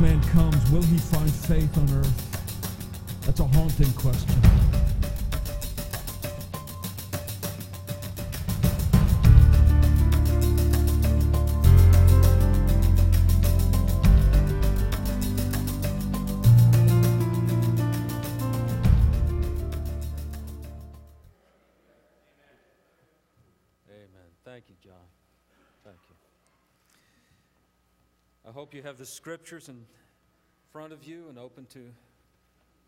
Man comes, will he find faith on earth? That's a haunting question. You have the scriptures in front of you and open to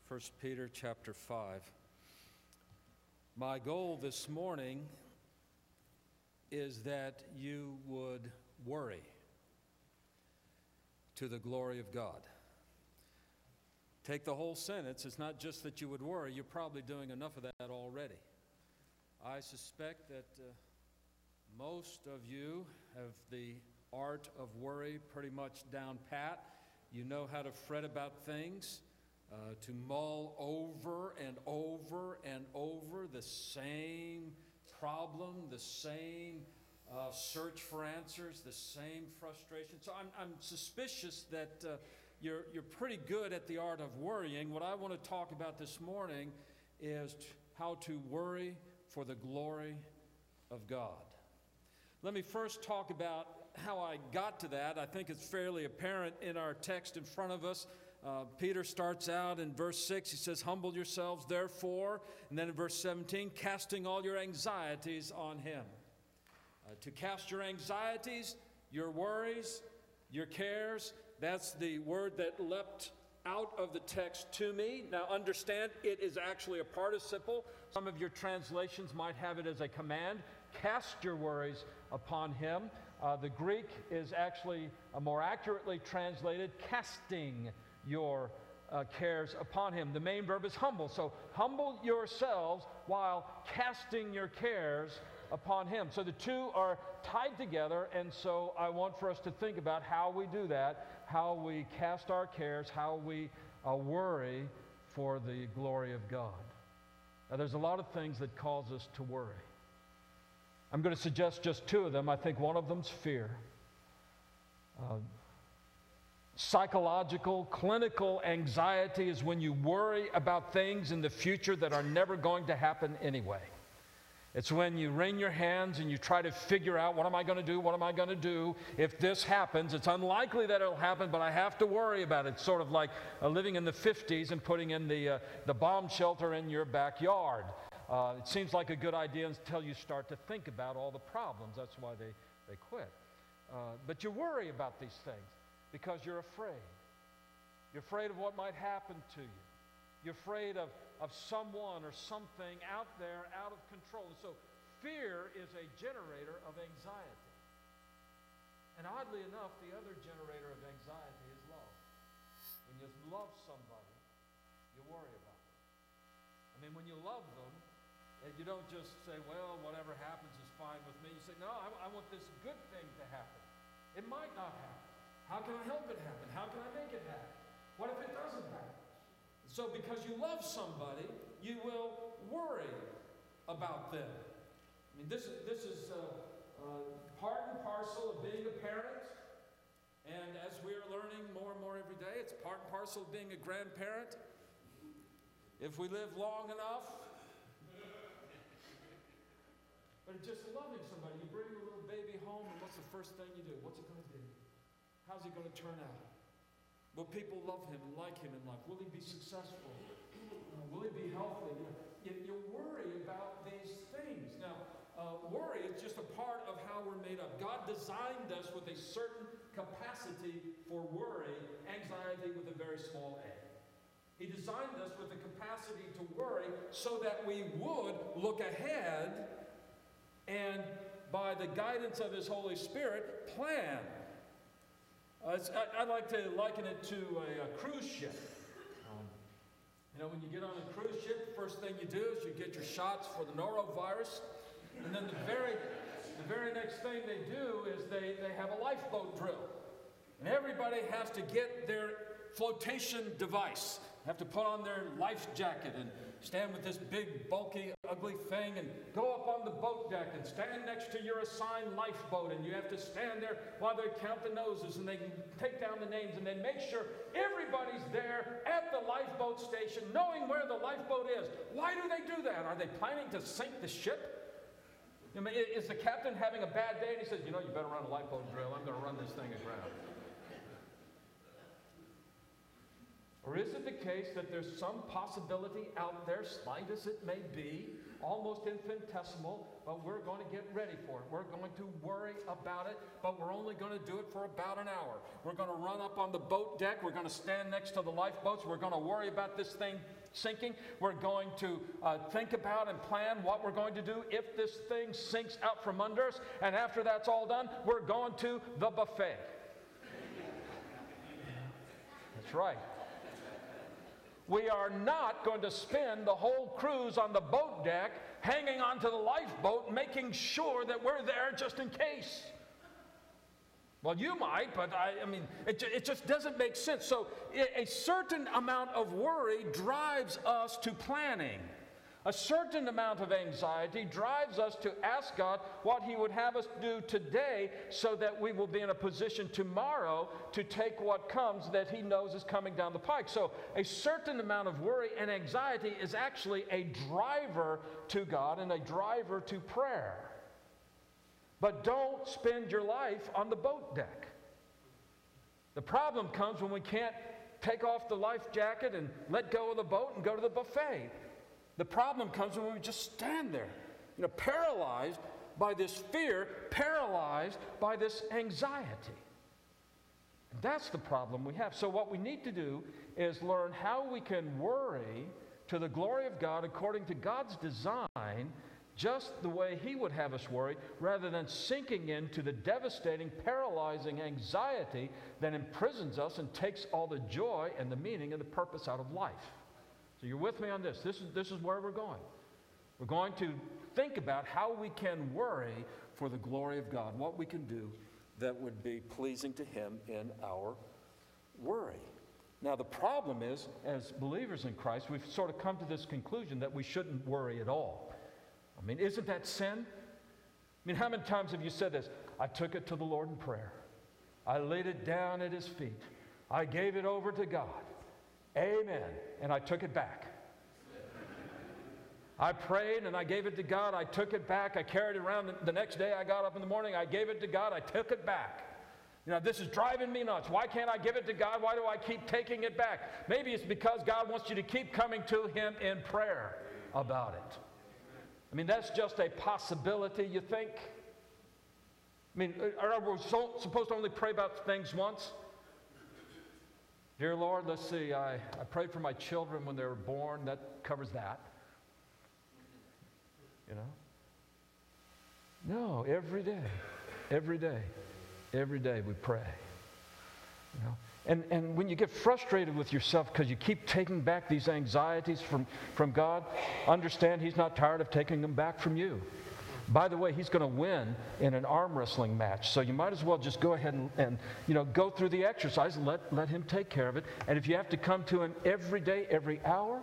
1 Peter chapter 5. My goal this morning is that you would worry to the glory of God. Take the whole sentence. It's not just that you would worry, you're probably doing enough of that already. I suspect that uh, most of you have the art of worry pretty much down pat. You know how to fret about things, uh, to mull over and over and over the same problem, the same uh, search for answers, the same frustration. So I'm, I'm suspicious that uh, you're, you're pretty good at the art of worrying. What I want to talk about this morning is t- how to worry for the glory of God. Let me first talk about how I got to that. I think it's fairly apparent in our text in front of us. Uh, Peter starts out in verse 6. He says, Humble yourselves, therefore. And then in verse 17, casting all your anxieties on him. Uh, to cast your anxieties, your worries, your cares, that's the word that leapt out of the text to me. Now, understand, it is actually a participle. Some of your translations might have it as a command. Cast your worries upon him. Uh, the Greek is actually uh, more accurately translated casting your uh, cares upon him. The main verb is humble. So humble yourselves while casting your cares upon him. So the two are tied together, and so I want for us to think about how we do that, how we cast our cares, how we uh, worry for the glory of God. Now, there's a lot of things that cause us to worry. I'm going to suggest just two of them. I think one of them's fear. Uh, psychological, clinical anxiety is when you worry about things in the future that are never going to happen anyway. It's when you wring your hands and you try to figure out what am I going to do? What am I going to do? If this happens, it's unlikely that it'll happen, but I have to worry about it. It's sort of like uh, living in the 50s and putting in the, uh, the bomb shelter in your backyard. Uh, it seems like a good idea until you start to think about all the problems. That's why they, they quit. Uh, but you worry about these things because you're afraid. You're afraid of what might happen to you. You're afraid of, of someone or something out there out of control. And so fear is a generator of anxiety. And oddly enough, the other generator of anxiety is love. When you love somebody, you worry about them. I mean, when you love them, and you don't just say, well, whatever happens is fine with me. You say, no, I, I, want this good thing to happen. It might not happen. How can I help it happen? How can I make it happen? What if it doesn't happen? So, because you love somebody, you will worry about them. I mean, this, this is uh, uh, part and parcel of being a parent. And as we are learning more and more every day, it's part and parcel of being a grandparent. If we live long enough, just loving somebody. You bring a little baby home, and what's the first thing you do? What's it going to be? How's it going to turn out? Will people love him and like him in life? Will he be successful? Will he be healthy? You, you worry about these things. Now, uh, worry is just a part of how we're made up. God designed us with a certain capacity for worry, anxiety with a very small a. He designed us with the capacity to worry so that we would look ahead by the guidance of His Holy Spirit, plan. Uh, I, I, like to liken it to a, a cruise ship. Um, you know, when you get on a cruise ship, the first thing you do is you get your shots for the norovirus, and then the very, the very next thing they do is they, they have a lifeboat drill. And everybody has to get their flotation device have to put on their life jacket and stand with this big, bulky, ugly thing and go up on the boat deck and stand next to your assigned lifeboat. And you have to stand there while they count the noses and they take down the names and they make sure everybody's there at the lifeboat station, knowing where the lifeboat is. Why do they do that? Are they planning to sink the ship? I mean, is the captain having a bad day and he says, You know, you better run a lifeboat drill. I'm going to run this thing aground. Or is it the case that there's some possibility out there, slight as it may be, almost infinitesimal, but we're going to get ready for it. We're going to worry about it, but we're only going to do it for about an hour. We're going to run up on the boat deck. We're going to stand next to the lifeboats. We're going to worry about this thing sinking. We're going to uh, think about and plan what we're going to do if this thing sinks out from under us. And after that's all done, we're going to the buffet. That's right. We are not going to spend the whole cruise on the boat deck hanging onto the lifeboat, making sure that we're there just in case. Well, you might, but I, I mean, it, it just doesn't make sense. So, a certain amount of worry drives us to planning. A certain amount of anxiety drives us to ask God what He would have us do today so that we will be in a position tomorrow to take what comes that He knows is coming down the pike. So, a certain amount of worry and anxiety is actually a driver to God and a driver to prayer. But don't spend your life on the boat deck. The problem comes when we can't take off the life jacket and let go of the boat and go to the buffet. The problem comes when we just stand there, you know, paralyzed by this fear, paralyzed by this anxiety. That's the problem we have. So, what we need to do is learn how we can worry to the glory of God according to God's design, just the way He would have us worry, rather than sinking into the devastating, paralyzing anxiety that imprisons us and takes all the joy and the meaning and the purpose out of life. So you're with me on this. This is, this is where we're going. We're going to think about how we can worry for the glory of God, what we can do that would be pleasing to Him in our worry. Now, the problem is, as believers in Christ, we've sort of come to this conclusion that we shouldn't worry at all. I mean, isn't that sin? I mean, how many times have you said this? I took it to the Lord in prayer. I laid it down at His feet. I gave it over to God. Amen. And I took it back. I prayed and I gave it to God. I took it back. I carried it around. The next day I got up in the morning. I gave it to God. I took it back. You know, this is driving me nuts. Why can't I give it to God? Why do I keep taking it back? Maybe it's because God wants you to keep coming to Him in prayer about it. I mean, that's just a possibility, you think? I mean, are we supposed to only pray about things once? Dear Lord, let's see, I, I prayed for my children when they were born. That covers that. You know? No, every day. Every day. Every day we pray. You know? And, and when you get frustrated with yourself because you keep taking back these anxieties from, from God, understand He's not tired of taking them back from you. By the way, he's going to win in an arm wrestling match. So you might as well just go ahead and, and, you know, go through the exercise and let, let him take care of it. And if you have to come to him every day, every hour,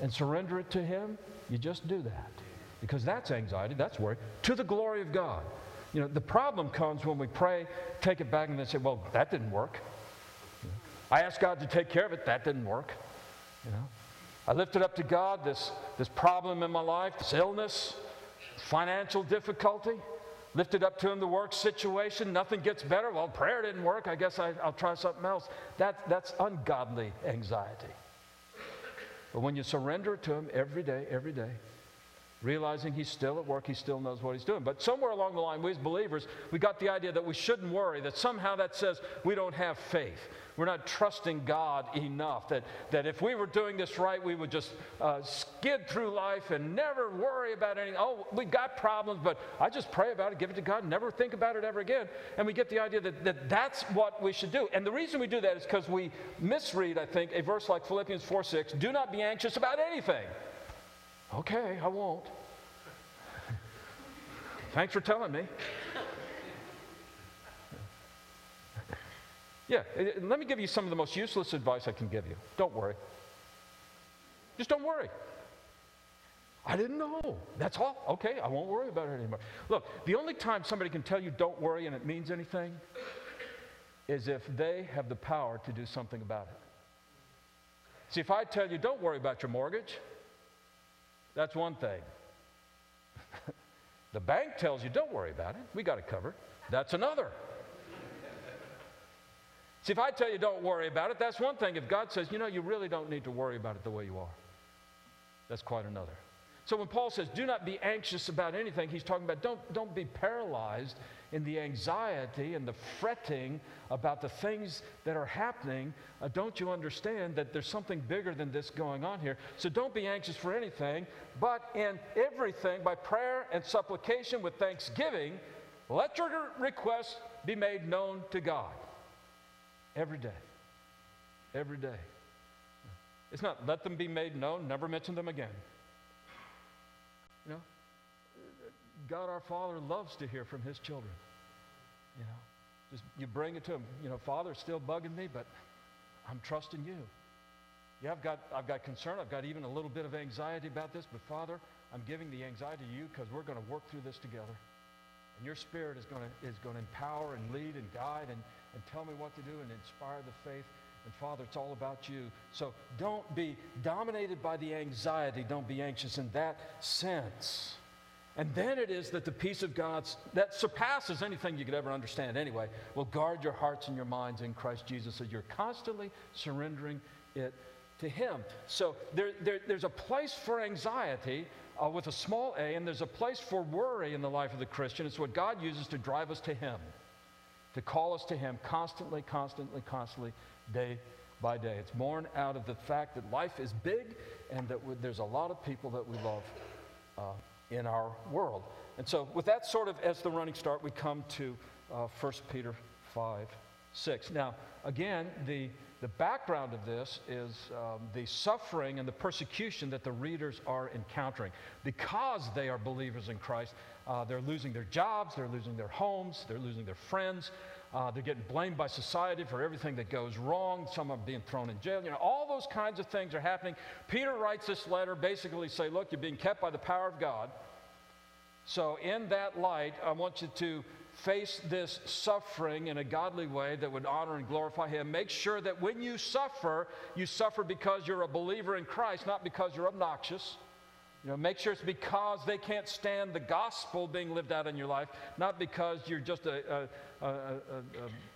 and surrender it to him, you just do that. Because that's anxiety, that's worry, to the glory of God. You know, the problem comes when we pray, take it back, and then say, well, that didn't work. I asked God to take care of it, that didn't work. You know, I lifted up to God this, this problem in my life, this illness, financial difficulty, lifted up to him the work situation, nothing gets better. Well, prayer didn't work. I guess I, will try something else. That, that's ungodly anxiety. But when you surrender it to him every day, every day, realizing he's still at work, he still knows what he's doing. But somewhere along the line, we as believers, we got the idea that we shouldn't worry, that somehow that says we don't have faith. We're not trusting God enough. That, that if we were doing this right, we would just uh, skid through life and never worry about anything. Oh, we've got problems, but I just pray about it, give it to God, never think about it ever again. And we get the idea that, that that's what we should do. And the reason we do that is because we misread, I think, a verse like Philippians 4 6 do not be anxious about anything. Okay, I won't. Thanks for telling me. Yeah, eh, eh, let me give you some of the most useless advice I can give you. Don't worry. Just don't worry. I didn't know. That's all. Okay, I won't worry about it anymore. Look, the only time somebody can tell you don't worry and it means anything is if they have the power to do something about it. See, if I tell you don't worry about your mortgage, that's one thing. the bank tells you don't worry about it, we got it covered. That's another. See, if I tell you don't worry about it, that's one thing. If God says, you know, you really don't need to worry about it the way you are, that's quite another. So when Paul says, do not be anxious about anything, he's talking about don't, don't be paralyzed in the anxiety and the fretting about the things that are happening. Uh, don't you understand that there's something bigger than this going on here? So don't be anxious for anything, but in everything, by prayer and supplication with thanksgiving, let your requests be made known to God. Every day. Every day. It's not let them be made known, never mention them again. You know, God our Father loves to hear from his children. You know, just you bring it to him. You know, Father, it's still bugging me, but I'm trusting you. Yeah, I've got, I've got concern. I've got even a little bit of anxiety about this, but Father, I'm giving the anxiety to you because we're going to work through this together. And your Spirit is going to, is going to empower and lead and guide and, and tell me what to do and inspire the faith. And Father, it's all about you. So don't be dominated by the anxiety. Don't be anxious in that sense. And then it is that the peace of God that surpasses anything you could ever understand anyway will guard your hearts and your minds in Christ Jesus as you're constantly surrendering it to Him. So there, there, there's a place for anxiety uh, with a small a, and there's a place for worry in the life of the Christian. It's what God uses to drive us to Him, to call us to Him constantly, constantly, constantly day by day. It's born out of the fact that life is big and that there's a lot of people that we love uh, in our world. And so, with that sort of as the running start, we come to uh, 1 Peter 5 6. Now, again, the, the background of this is um, the suffering and the persecution that the readers are encountering. Because they are believers in Christ, uh, they're losing their jobs, they're losing their homes, they're losing their friends, uh, they're getting blamed by society for everything that goes wrong. Some are being thrown in jail. You know, all those kinds of things are happening. Peter writes this letter basically say, look, you're being kept by the power of God. So in that light, I want you to face this suffering in a godly way that would honor and glorify Him. Make sure that when you suffer, you suffer because you're a believer in Christ, not because you're obnoxious. You know, make sure it's because they can't stand the gospel being lived out in your life, not because you're just a, a, a,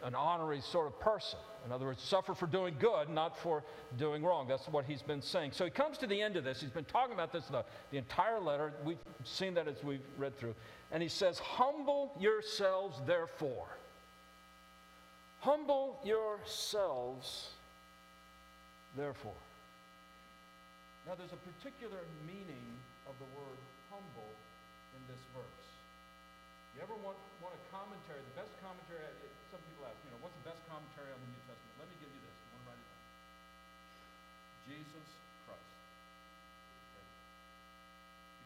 an honorary sort of person. In other words, suffer for doing good, not for doing wrong. That's what he's been saying. So he comes to the end of this. He's been talking about this the, the entire letter. We've seen that as we've read through. And he says, Humble yourselves, therefore. Humble yourselves, therefore. Now, there's a particular meaning of the word humble in this verse. You ever want, want a commentary? The best commentary, eh, eh, some people ask, you know, what's the best commentary on the New Testament? Let me give you this. You want to write it down? Jesus Christ. Okay.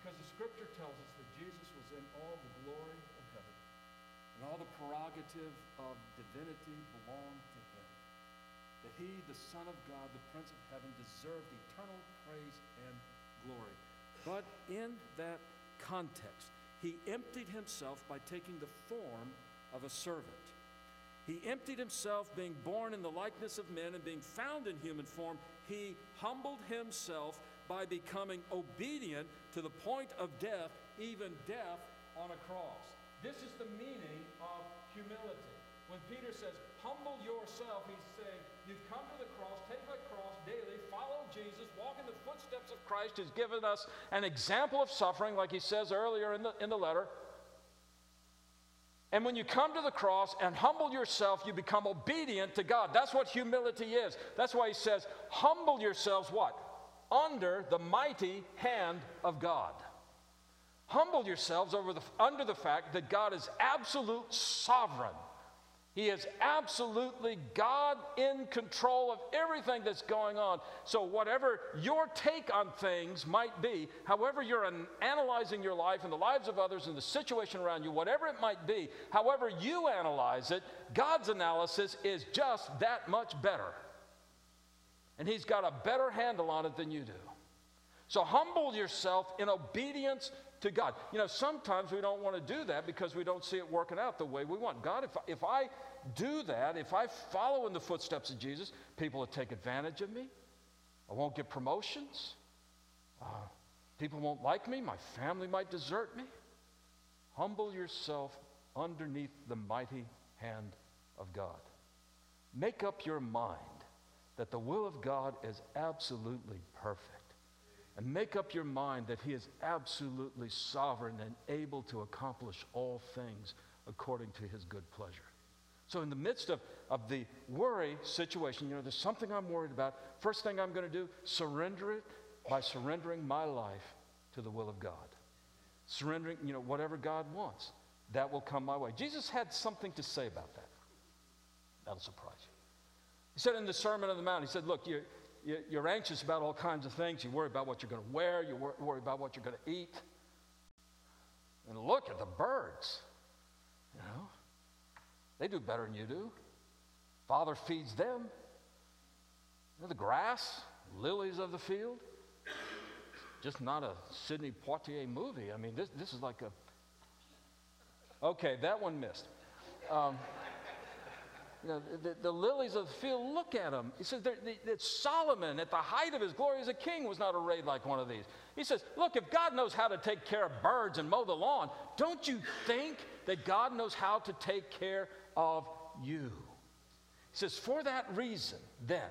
Because the scripture tells us that Jesus was in all the glory of heaven, and all the prerogative of divinity belonged to that he, the Son of God, the Prince of Heaven, deserved eternal praise and glory. But in that context, he emptied himself by taking the form of a servant. He emptied himself, being born in the likeness of men and being found in human form. He humbled himself by becoming obedient to the point of death, even death on a cross. This is the meaning of humility. When Peter says, humble yourself, he's saying, you've come to the cross, take the cross daily, follow Jesus, walk in the footsteps of Christ, who's given us an example of suffering, like he says earlier in the, in the letter. And when you come to the cross and humble yourself, you become obedient to God. That's what humility is. That's why he says, humble yourselves what? Under the mighty hand of God. Humble yourselves over the, under the fact that God is absolute sovereign. He is absolutely God in control of everything that's going on. So, whatever your take on things might be, however you're an- analyzing your life and the lives of others and the situation around you, whatever it might be, however you analyze it, God's analysis is just that much better. And He's got a better handle on it than you do. So, humble yourself in obedience to God. You know, sometimes we don't want to do that because we don't see it working out the way we want. God, if, if I do that, if I follow in the footsteps of Jesus, people will take advantage of me. I won't get promotions. Uh, people won't like me. My family might desert me. Humble yourself underneath the mighty hand of God. Make up your mind that the will of God is absolutely perfect. And make up your mind that He is absolutely sovereign and able to accomplish all things according to His good pleasure. So, in the midst of, of the worry situation, you know, there's something I'm worried about. First thing I'm going to do, surrender it by surrendering my life to the will of God. Surrendering, you know, whatever God wants, that will come my way. Jesus had something to say about that. That'll surprise you. He said in the Sermon on the Mount, He said, Look, you're, you're anxious about all kinds of things. You worry about what you're going to wear, you worry about what you're going to eat. And look at the birds, you know. They do better than you do. Father feeds them. You know, the grass, lilies of the field. Just not a Sidney Poitier movie. I mean, this, this is like a. Okay, that one missed. Um, you know, the, the, lilies of the field, look at them. He says that Solomon, at the height of his glory as a king, was not arrayed like one of these. He says, Look, if God knows how to take care of birds and mow the lawn, don't you think that God knows how to take care of you. He says, For that reason, then,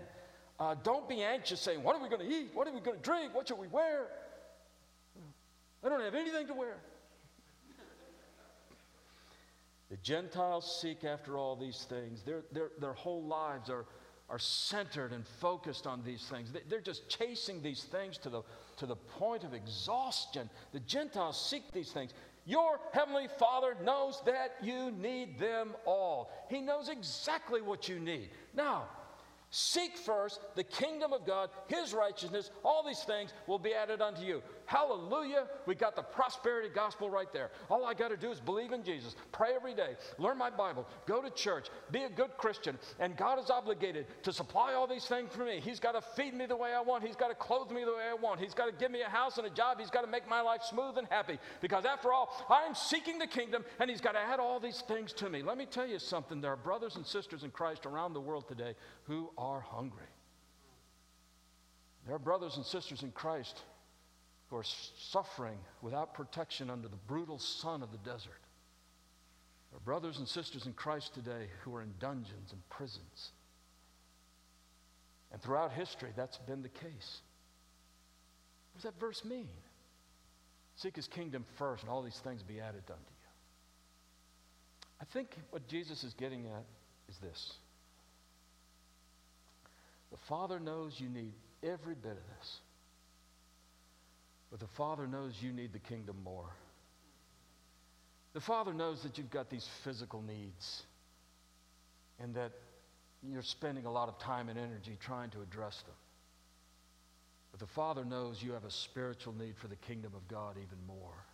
uh, don't be anxious saying, What are we going to eat? What are we going to drink? What should we wear? I don't have anything to wear. the Gentiles seek after all these things. Their, their, their whole lives are, are centered and focused on these things. They, they're just chasing these things to the, to the point of exhaustion. The Gentiles seek these things. Your Heavenly Father knows that you need them all. He knows exactly what you need. Now, Seek first the kingdom of God, His righteousness, all these things will be added unto you. Hallelujah. We got the prosperity gospel right there. All I got to do is believe in Jesus, pray every day, learn my Bible, go to church, be a good Christian, and God is obligated to supply all these things for me. He's got to feed me the way I want, He's got to clothe me the way I want, He's got to give me a house and a job, He's got to make my life smooth and happy. Because after all, I'm seeking the kingdom, and He's got to add all these things to me. Let me tell you something there are brothers and sisters in Christ around the world today who are hungry. There are brothers and sisters in Christ who are suffering without protection under the brutal sun of the desert. There are brothers and sisters in Christ today who are in dungeons and prisons. And throughout history, that's been the case. What does that verse mean? Seek his kingdom first, and all these things be added unto you. I think what Jesus is getting at is this the Father knows you need every bit of this. But the Father knows you need the kingdom more. The Father knows that you've got these physical needs and that you're spending a lot of time and energy trying to address them. But the Father knows you have a spiritual need for the kingdom of God even more.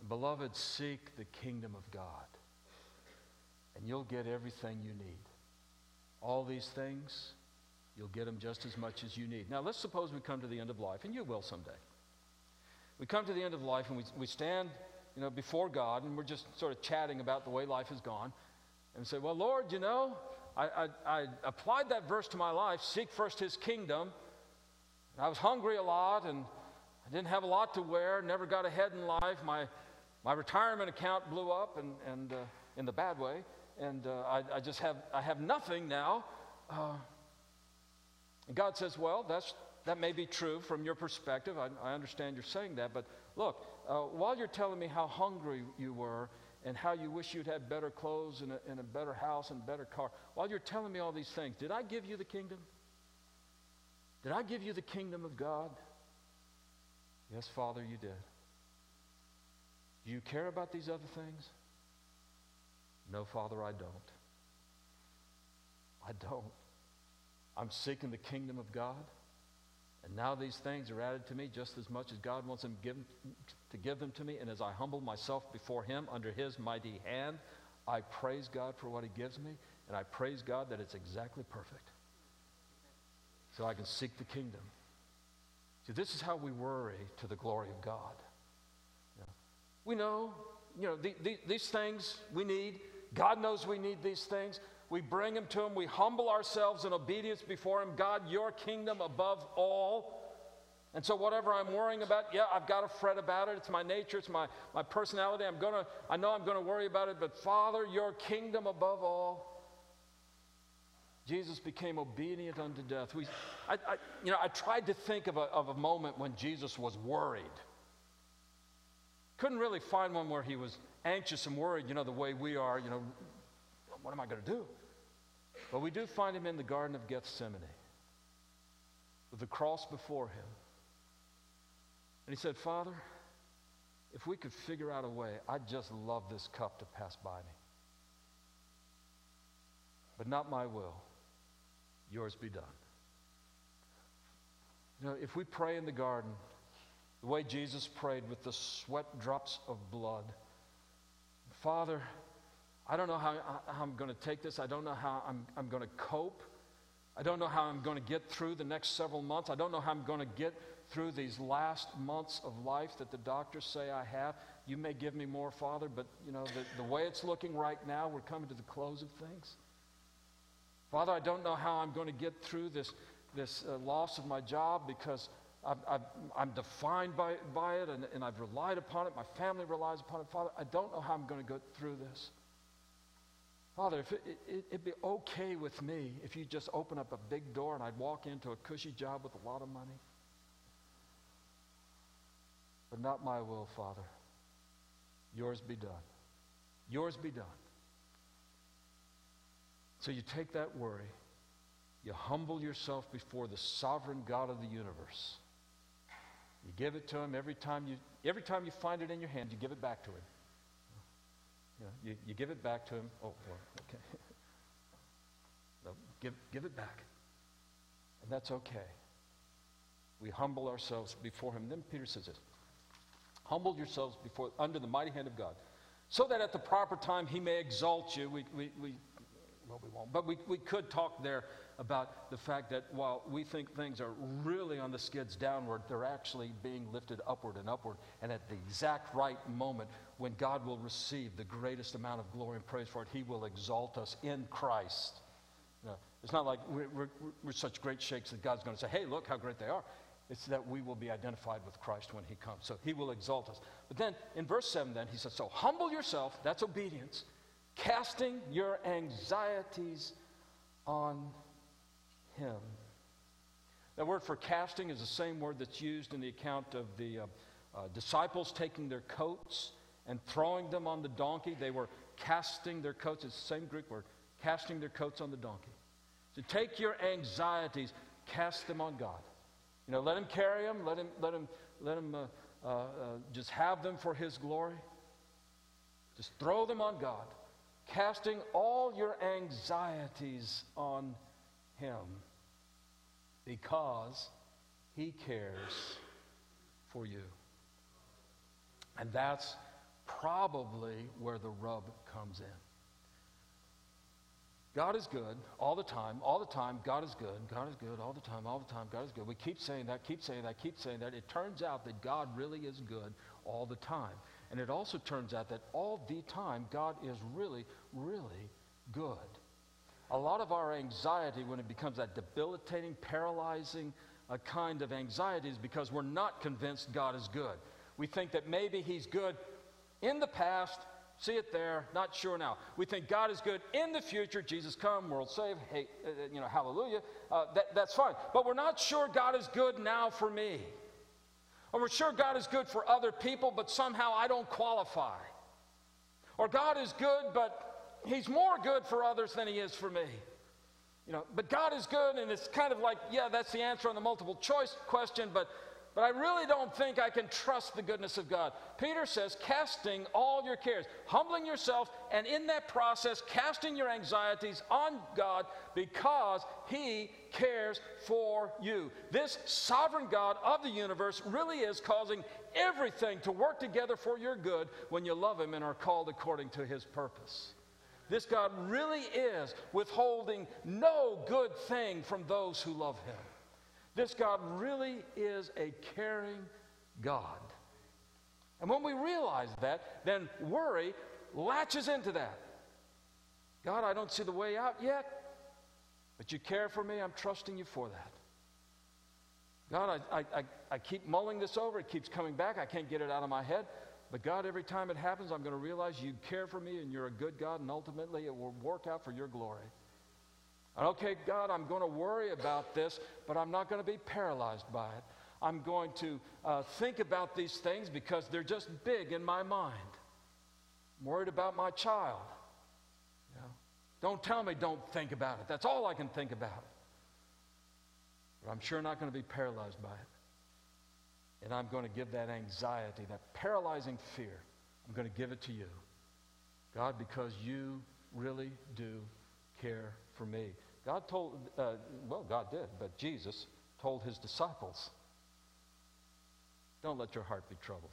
And beloved, seek the kingdom of God, and you'll get everything you need. All these things You'll get them just as much as you need. Now, let's suppose we come to the end of life, and you will someday. We come to the end of life and we, we stand you know, before God, and we're just sort of chatting about the way life has gone. And say, Well, Lord, you know, I, I, I applied that verse to my life seek first his kingdom. I was hungry a lot, and I didn't have a lot to wear, never got ahead in life. My, my retirement account blew up, and, and uh, in the bad way. And uh, I, I, just have, I have nothing now. Uh, and God says, Well, that's, that may be true from your perspective. I, I understand you're saying that. But look, uh, while you're telling me how hungry you were and how you wish you'd had better clothes and a, and a better house and a better car, while you're telling me all these things, did I give you the kingdom? Did I give you the kingdom of God? Yes, Father, you did. Do you care about these other things? No, Father, I don't. I don't. I'm seeking the kingdom of God. And now these things are added to me just as much as God wants them give, to give them to me. And as I humble myself before Him under His mighty hand, I praise God for what He gives me. And I praise God that it's exactly perfect. So I can seek the kingdom. See, this is how we worry to the glory of God. We know, you know, the, the, these things we need. God knows we need these things. We bring them to Him. We humble ourselves in obedience before Him. God, your kingdom above all. And so, whatever I'm worrying about, yeah, I've got to fret about it. It's my nature, it's my, my personality. I'm gonna, I know I'm going to worry about it, but Father, your kingdom above all. Jesus became obedient unto death. We, I, I, you know, I tried to think of a, of a moment when Jesus was worried. Couldn't really find one where he was anxious and worried, you know, the way we are, you know, what am I going to do? But we do find him in the Garden of Gethsemane with the cross before him. And he said, Father, if we could figure out a way, I'd just love this cup to pass by me. But not my will, yours be done. You know, if we pray in the garden the way Jesus prayed with the sweat drops of blood, Father, I don't know how, how I'm going to take this. I don't know how I'm, I'm going to cope. I don't know how I'm going to get through the next several months. I don't know how I'm going to get through these last months of life that the doctors say I have. You may give me more, Father, but you know, the, the way it's looking right now, we're coming to the close of things. Father, I don't know how I'm going to get through this, this uh, loss of my job because i am defined by, by it and, and I've relied upon it. My family relies upon it. Father, I don't know how I'm going to go through this. Father, if it, it, it'd be okay with me if you just open up a big door and I'd walk into a cushy job with a lot of money. But not my will, Father. Yours be done. Yours be done. So you take that worry, you humble yourself before the sovereign God of the universe. You give it to him every time you every time you find it in your hand, you give it back to him. You, know, you, you give it back to him. Oh, well, okay. no, give, give it back. And that's okay. We humble ourselves before him. Then Peter says this Humble yourselves before under the mighty hand of God, so that at the proper time he may exalt you. We, we, we well, we won't, but we, we could talk there about the fact that while we think things are really on the skids downward, they're actually being lifted upward and upward. And at the exact right moment, when God will receive the greatest amount of glory and praise for it, He will exalt us in Christ. It's not like we're, we're, we're such great shakes that God's going to say, hey, look how great they are. It's that we will be identified with Christ when He comes. So He will exalt us. But then in verse 7, then, He says, So humble yourself, that's obedience, casting your anxieties on him. That word for casting is the same word that's used in the account of the uh, uh, disciples taking their coats and throwing them on the donkey. They were casting their coats. It's the same Greek word, casting their coats on the donkey. So take your anxieties, cast them on God. You know, let Him carry them. Let Him, let Him, let Him uh, uh, uh just have them for His glory. Just throw them on God, casting all your anxieties on him because he cares for you. And that's probably where the rub comes in. God is good all the time, all the time. God is good. God is good all the time, all the time. God is good. We keep saying that, keep saying that, keep saying that. It turns out that God really is good all the time. And it also turns out that all the time, God is really, really good. A lot of our anxiety, when it becomes that debilitating, paralyzing uh, kind of anxiety, is because we're not convinced God is good. We think that maybe He's good in the past, see it there, not sure now. We think God is good in the future, Jesus come, world save, hey, uh, uh, you know, hallelujah. Uh, that, that's fine. But we're not sure God is good now for me. Or we're sure God is good for other people, but somehow I don't qualify. Or God is good, but He's more good for others than he is for me. You know, but God is good, and it's kind of like, yeah, that's the answer on the multiple choice question, but but I really don't think I can trust the goodness of God. Peter says, casting all your cares, humbling yourself, and in that process, casting your anxieties on God because He cares for you. This sovereign God of the universe really is causing everything to work together for your good when you love Him and are called according to His purpose. This God really is withholding no good thing from those who love Him. This God really is a caring God. And when we realize that, then worry latches into that. God, I don't see the way out yet, but you care for me. I'm trusting you for that. God, I, I, I, keep mulling this over. It keeps coming back. I can't get it out of my head. But God, every time it happens, I'm going to realize you care for me and you're a good God, and ultimately it will work out for your glory. Okay, God, I'm going to worry about this, but I'm not going to be paralyzed by it. I'm going to uh, think about these things because they're just big in my mind. I'm worried about my child. Don't tell me don't think about it. That's all I can think about. But I'm sure not going to be paralyzed by it. And I'm going to give that anxiety, that paralyzing fear, I'm going to give it to you. God, because you really do care for me. God told, uh, well, God did, but Jesus told his disciples, don't let your heart be troubled.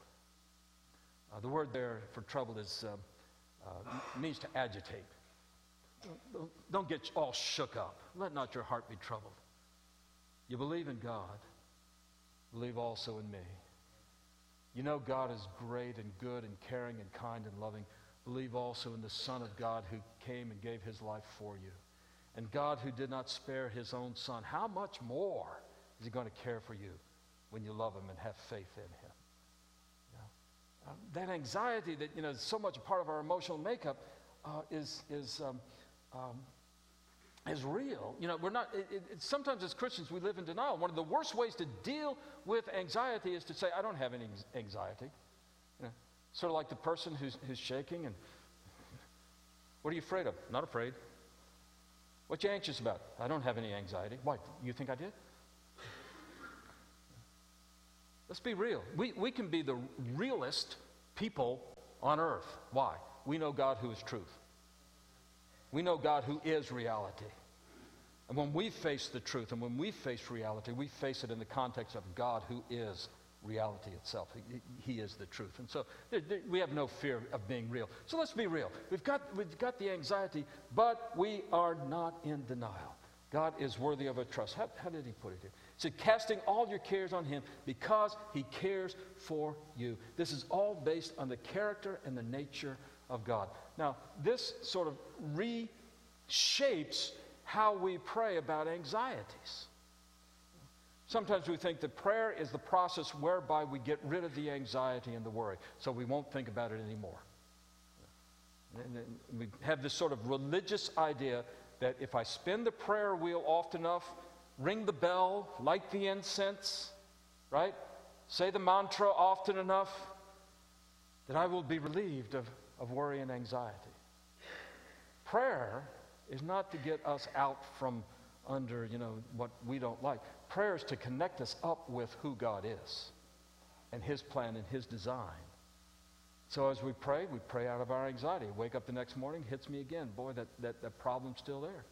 Uh, the word there for troubled is, um, uh, means to agitate. Don't, don't get all shook up. Let not your heart be troubled. You believe in God, believe also in me. You know God is great and good and caring and kind and loving. Believe also in the Son of God who came and gave his life for you. And God, who did not spare his own son, how much more is he going to care for you when you love him and have faith in him? You know, uh, that anxiety that, you know, is so much a part of our emotional makeup uh, is, is, um, um, is real. You know, we're not, it, it, sometimes as Christians we live in denial. One of the worst ways to deal with anxiety is to say, I don't have any anxiety. You know, sort of like the person who's, who's shaking and, what are you afraid of? Not afraid. What you anxious about? I don't have any anxiety. Why? You think I did? Let's be real. We, we can be the realest people on earth. Why? We know God who is truth. We know God who is reality. And when we face the truth and when we face reality, we face it in the context of God who is reality itself. He, he, is the truth. And so there, there, we have no fear of being real. So let's be real. We've got, we've got the anxiety, but we are not in denial. God is worthy of a trust. How, how did he put it here? He said, casting all your cares on him because he cares for you. This is all based on the character and the nature of God. Now, this sort of reshapes how we pray about anxieties. Sometimes we think that prayer is the process whereby we get rid of the anxiety and the worry, so we won't think about it anymore. And we have this sort of religious idea that if I spin the prayer wheel often enough, ring the bell, light the incense, right? Say the mantra often enough, that I will be relieved of, of worry and anxiety. Prayer is not to get us out from under, you know, what we don't like prayer is to connect us up with who God is and His plan and His design. So as we pray, we pray out of our anxiety. Wake up the next morning, hits me again. Boy, that, that, that problem's still there.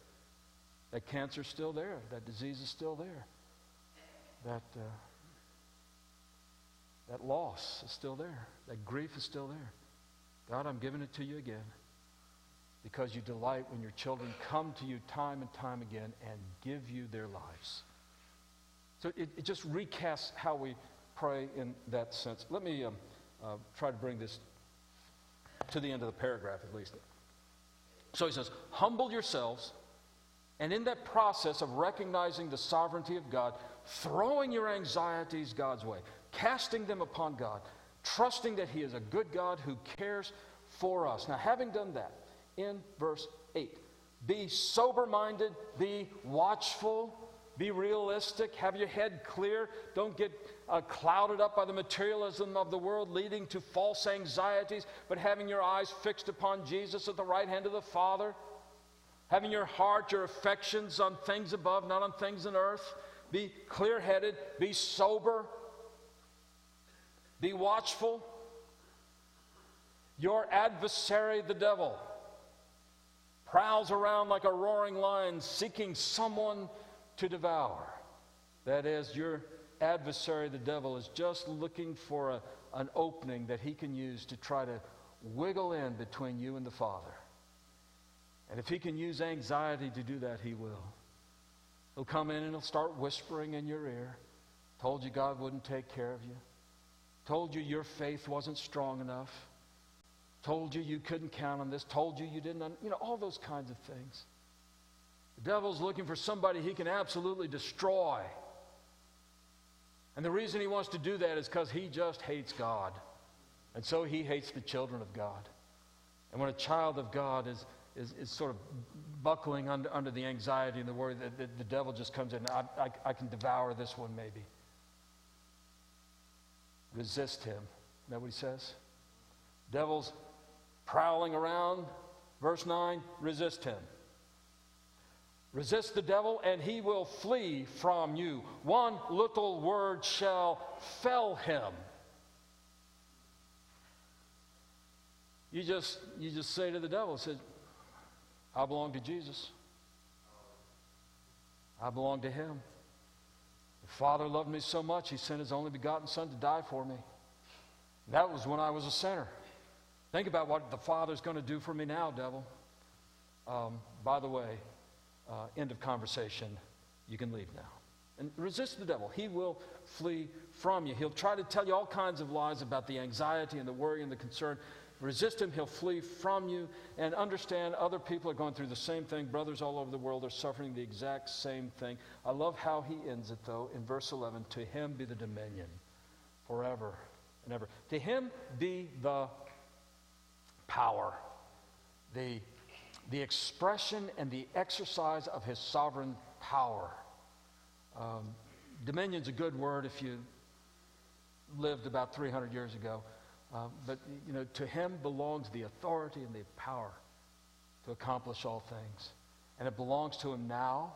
That cancer's still there. That disease is still there. That, uh, that loss is still there. That grief is still there. God, I'm giving it to you again because you delight when your children come to you time and time again and give you their lives. So it, it just recasts how we pray in that sense. Let me um, uh, try to bring this to the end of the paragraph at least. So he says, Humble yourselves, and in that process of recognizing the sovereignty of God, throwing your anxieties God's way, casting them upon God, trusting that He is a good God who cares for us. Now, having done that, in verse 8, be sober minded, be watchful be realistic. Have your head clear. Don't get uh, clouded up by the materialism of the world, leading to false anxieties, but having your eyes fixed upon Jesus at the right hand of the Father. Having your heart, your affections on things above, not on things on earth. Be clear headed. Be sober. Be watchful. Your adversary, the devil, prowls around like a roaring lion seeking someone to devour. That is, your adversary, the devil, is just looking for a, an opening that he can use to try to wiggle in between you and the Father. And if he can use anxiety to do that, he will. He'll come in and he'll start whispering in your ear. Told you God wouldn't take care of you. Told you your faith wasn't strong enough. Told you you couldn't count on this. Told you you didn't, un- you know, all those kinds of things. The devil's looking for somebody he can absolutely destroy. And the reason he wants to do that is because he just hates God. And so he hates the children of God. And when a child of God is, is, is sort of buckling under, under the anxiety and the worry that, that the devil just comes in, I, I, I can devour this one maybe. Resist him. Isn't that what he says? Devil's prowling around. Verse 9, resist him. Resist the devil, and he will flee from you. One little word shall fell him. You just, you just say to the devil, say, I belong to Jesus. I belong to him. The Father loved me so much, he sent his only begotten Son to die for me. That was when I was a sinner. Think about what the Father's going to do for me now, devil. Um, by the way, uh, end of conversation. You can leave now. And resist the devil. He will flee from you. He'll try to tell you all kinds of lies about the anxiety and the worry and the concern. Resist him, he'll flee from you. And understand other people are going through the same thing. Brothers all over the world are suffering the exact same thing. I love how he ends it, though, in verse 11 To him be the dominion forever and ever. To him be the power, the the expression and the exercise of his sovereign power. Um, dominion's a good word if you lived about 300 years ago. Uh, but, you know, to him belongs the authority and the power to accomplish all things. And it belongs to him now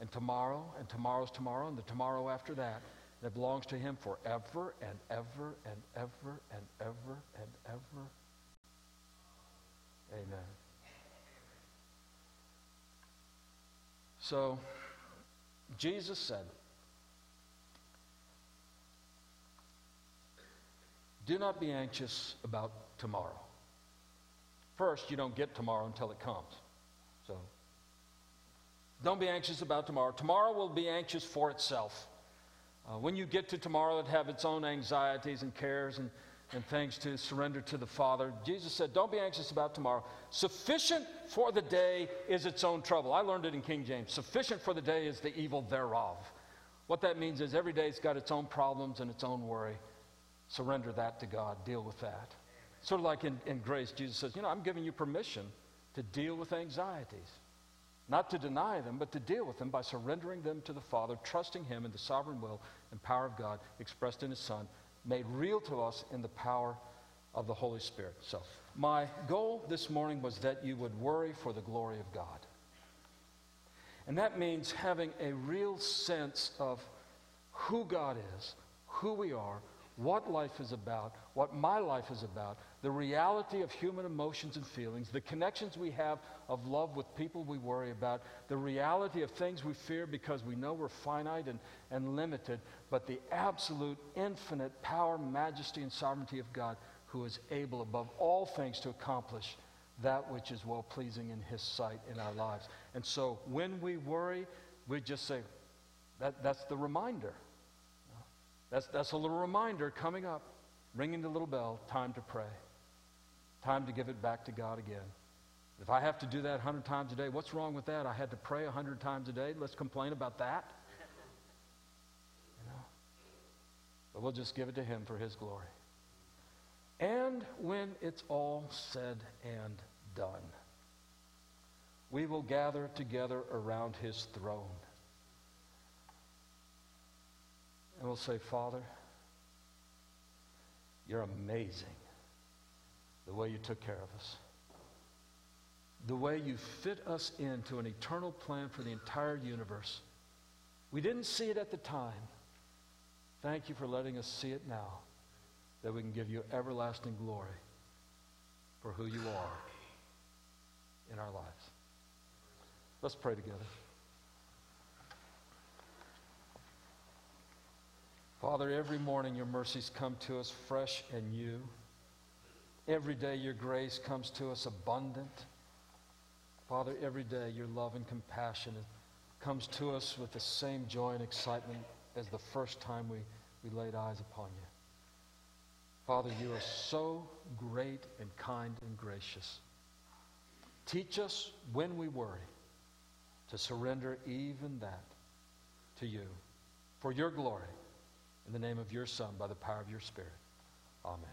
and tomorrow and tomorrow's tomorrow and the tomorrow after that. And it belongs to him forever and ever and ever and ever and ever. Amen. So, Jesus said, Do not be anxious about tomorrow. First, you don't get tomorrow until it comes. So, don't be anxious about tomorrow. Tomorrow will be anxious for itself. Uh, when you get to tomorrow, it'll have its own anxieties and cares and and things to surrender to the Father. Jesus said, Don't be anxious about tomorrow. Sufficient for the day is its own trouble. I learned it in King James. Sufficient for the day is the evil thereof. What that means is every day's got its own problems and its own worry. Surrender that to God. Deal with that. Sort of like in, in grace, Jesus says, You know, I'm giving you permission to deal with anxieties. Not to deny them, but to deal with them by surrendering them to the Father, trusting Him in the sovereign will and power of God expressed in His Son, made real to us in the power of the Holy Spirit. So, my goal this morning was that you would worry for the glory of God. And that means having a real sense of who God is, who we are, what life is about, what my life is about, the reality of human emotions and feelings, the connections we have of love with people we worry about, the reality of things we fear because we know we're finite and, and limited, but the absolute infinite power, majesty, and sovereignty of God who is able above all things to accomplish that which is well pleasing in His sight in our lives. And so when we worry, we just say, that, that's the reminder. That's, that's a little reminder coming up, ringing the little bell, time to pray. Time to give it back to God again. If I have to do that 100 times a day, what's wrong with that? I had to pray 100 times a day. Let's complain about that. You know? But we'll just give it to Him for His glory. And when it's all said and done, we will gather together around His throne. And we'll say, Father, you're amazing the way you took care of us, the way you fit us into an eternal plan for the entire universe. We didn't see it at the time. Thank you for letting us see it now. that we can give you everlasting glory for who you are in our lives. Let's pray together. Father, every morning your mercies come to us fresh and new. Every day your grace comes to us abundant. Father, every day your love and compassion comes to us with the same joy and excitement as the first time we, we laid eyes upon you. Father, you are so great and kind and gracious. Teach us when we worry to surrender even that to you for your glory in the name of your Son by the power of your Spirit. Amen.